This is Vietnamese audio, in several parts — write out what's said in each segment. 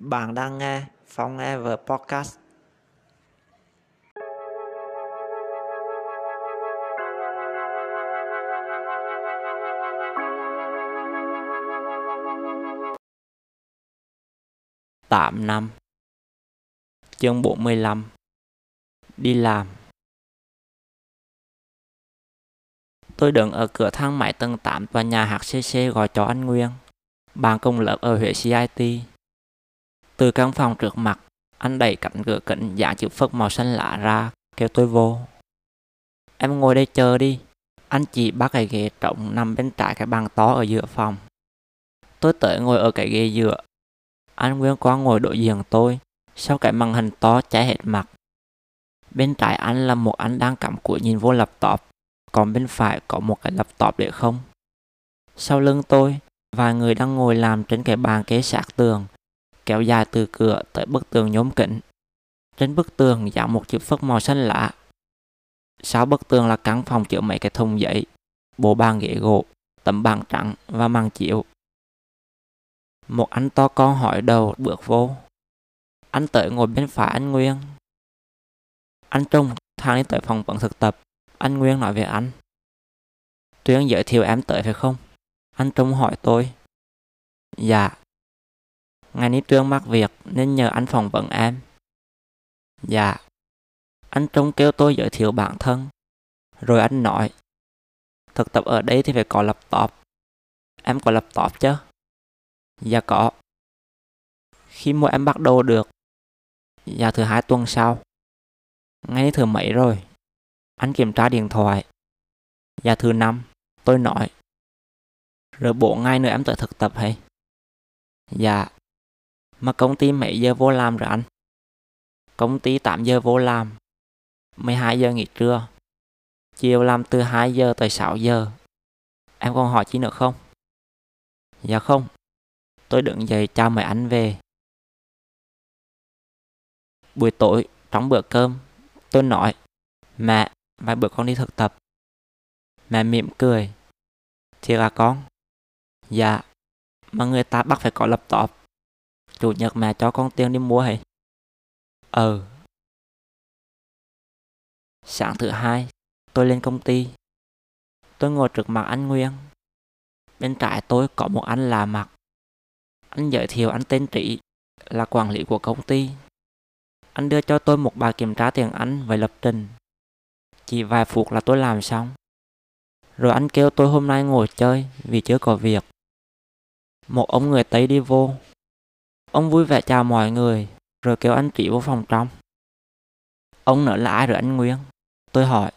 Bạn đang nghe Phong Ever Podcast. tạm năm Chương 45 Đi làm Tôi đứng ở cửa thang máy tầng 8 tòa nhà HCC gọi cho anh Nguyên. Bạn cùng lớp ở Huế CIT. Từ căn phòng trước mặt, anh đẩy cánh cửa kính dạng chữ phất màu xanh lạ ra, kêu tôi vô. Em ngồi đây chờ đi. Anh chỉ bắt cái ghế trống nằm bên trái cái bàn to ở giữa phòng. Tôi tới ngồi ở cái ghế giữa. Anh Nguyên Quang ngồi đối diện tôi, sau cái màn hình to cháy hết mặt. Bên trái anh là một anh đang cắm cúi nhìn vô laptop, còn bên phải có một cái laptop để không. Sau lưng tôi, vài người đang ngồi làm trên cái bàn kế sát tường, kéo dài từ cửa tới bức tường nhóm kính. Trên bức tường dán một chữ phất màu xanh lạ. Sau bức tường là căn phòng chứa mấy cái thùng giấy, bộ bàn ghế gỗ, tấm bàn trắng và màn chiếu. Một anh to con hỏi đầu bước vô. Anh tới ngồi bên phải anh Nguyên. Anh Trung thang đi tới phòng vận thực tập. Anh Nguyên nói về anh. Tuyên giới thiệu em tới phải không? Anh Trung hỏi tôi. Dạ. Ngày ní trương mắc việc nên nhờ anh phỏng vấn em. Dạ. Anh Trung kêu tôi giới thiệu bản thân. Rồi anh nói. Thực tập ở đây thì phải có laptop. Em có laptop chứ? Dạ có. Khi mua em bắt đầu được. Dạ thứ hai tuần sau. Ngay thứ mấy rồi? Anh kiểm tra điện thoại. Dạ thứ năm. Tôi nói. Rồi bộ ngay nữa em tới thực tập hay? Dạ. Mà công ty mấy giờ vô làm rồi anh? Công ty 8 giờ vô làm. 12 giờ nghỉ trưa. Chiều làm từ 2 giờ tới 6 giờ. Em còn hỏi chi nữa không? Dạ không. Tôi đứng dậy chào mời anh về. Buổi tối, trong bữa cơm, tôi nói Mẹ, vài bữa con đi thực tập. Mẹ mỉm cười. Thiệt à con? Dạ. Mà người ta bắt phải có laptop. Chủ nhật mẹ cho con tiền đi mua hả? Ừ. Sáng thứ hai, tôi lên công ty. Tôi ngồi trước mặt anh Nguyên. Bên trái tôi có một anh lạ mặt. Anh giới thiệu anh tên Trị, là quản lý của công ty. Anh đưa cho tôi một bài kiểm tra tiếng Anh về lập trình. Chỉ vài phút là tôi làm xong. Rồi anh kêu tôi hôm nay ngồi chơi vì chưa có việc. Một ông người Tây đi vô. Ông vui vẻ chào mọi người, rồi kêu anh Trị vô phòng trong. Ông nở là ai rồi anh Nguyên? Tôi hỏi.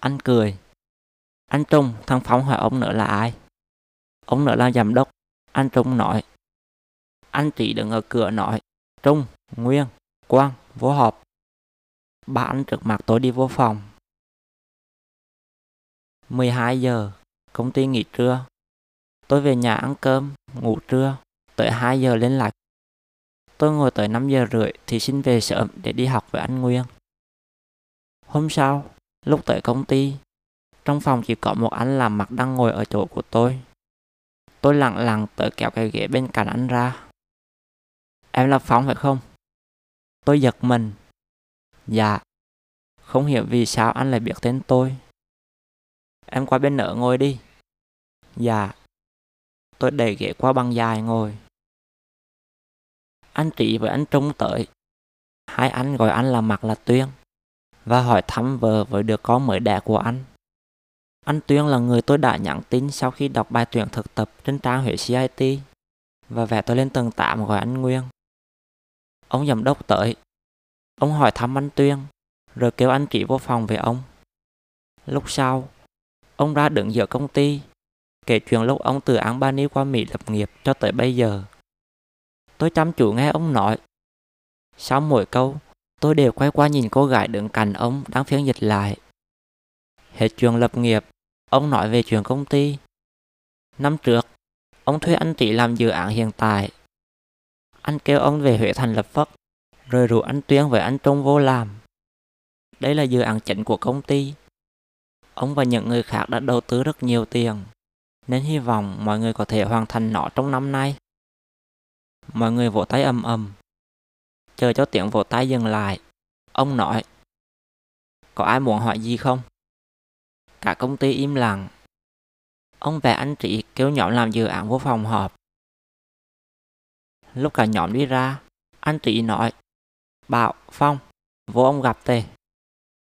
Anh cười. Anh Trung, thằng Phong hỏi ông nở là ai? Ông nở là giám đốc. Anh Trung nói. Anh Trị đứng ở cửa nói. Trung, Nguyên, Quang, vô họp. Ba anh trước mặt tôi đi vô phòng. 12 giờ, công ty nghỉ trưa. Tôi về nhà ăn cơm, ngủ trưa, tới 2 giờ lên lạc, Tôi ngồi tới 5 giờ rưỡi thì xin về sớm để đi học với anh Nguyên. Hôm sau, lúc tới công ty, trong phòng chỉ có một anh làm mặt đang ngồi ở chỗ của tôi. Tôi lặng lặng tới kéo cái ghế bên cạnh anh ra. Em là Phong phải không? Tôi giật mình. Dạ. Không hiểu vì sao anh lại biết tên tôi. Em qua bên nợ ngồi đi. Dạ. Tôi đẩy ghế qua băng dài ngồi. Anh Trị với anh Trung tới. Hai anh gọi anh là Mặt là Tuyên và hỏi thăm vợ với đứa con mới đẻ của anh. Anh Tuyên là người tôi đã nhắn tin sau khi đọc bài tuyển thực tập trên trang Huế CIT và vẽ tôi lên tầng 8 gọi anh Nguyên. Ông giám đốc tới. Ông hỏi thăm anh Tuyên, rồi kêu anh Trị vô phòng về ông. Lúc sau, ông ra đứng giữa công ty, kể chuyện lúc ông từ Albany qua Mỹ lập nghiệp cho tới bây giờ. Tôi chăm chú nghe ông nói. Sau mỗi câu, tôi đều quay qua nhìn cô gái đứng cạnh ông đang phiên dịch lại. Hết chuyện lập nghiệp, ông nói về chuyện công ty. Năm trước, ông thuê anh Trị làm dự án hiện tại. Anh kêu ông về Huế thành lập Phất, rồi rủ anh Tuyên với anh Trung vô làm. Đây là dự án chính của công ty. Ông và những người khác đã đầu tư rất nhiều tiền, nên hy vọng mọi người có thể hoàn thành nó trong năm nay. Mọi người vỗ tay ầm ầm. Chờ cho tiếng vỗ tay dừng lại. Ông nói. Có ai muốn hỏi gì không? Cả công ty im lặng. Ông về anh chị kêu nhóm làm dự án vô phòng họp. Lúc cả nhóm đi ra, anh chị nói. Bảo, Phong, vô ông gặp tề.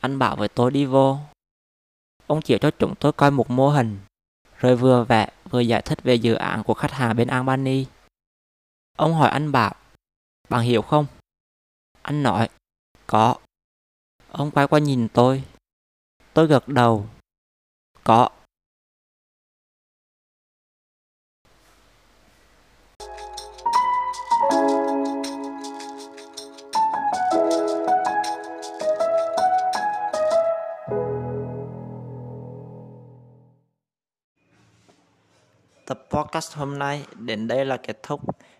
Anh bảo với tôi đi vô. Ông chỉ cho chúng tôi coi một mô hình, rồi vừa vẽ vừa giải thích về dự án của khách hàng bên Albany. Ông hỏi anh Bảo, bạn hiểu không? Anh nói, có. Ông quay qua nhìn tôi. Tôi gật đầu. Có. Tập podcast hôm nay đến đây là kết thúc.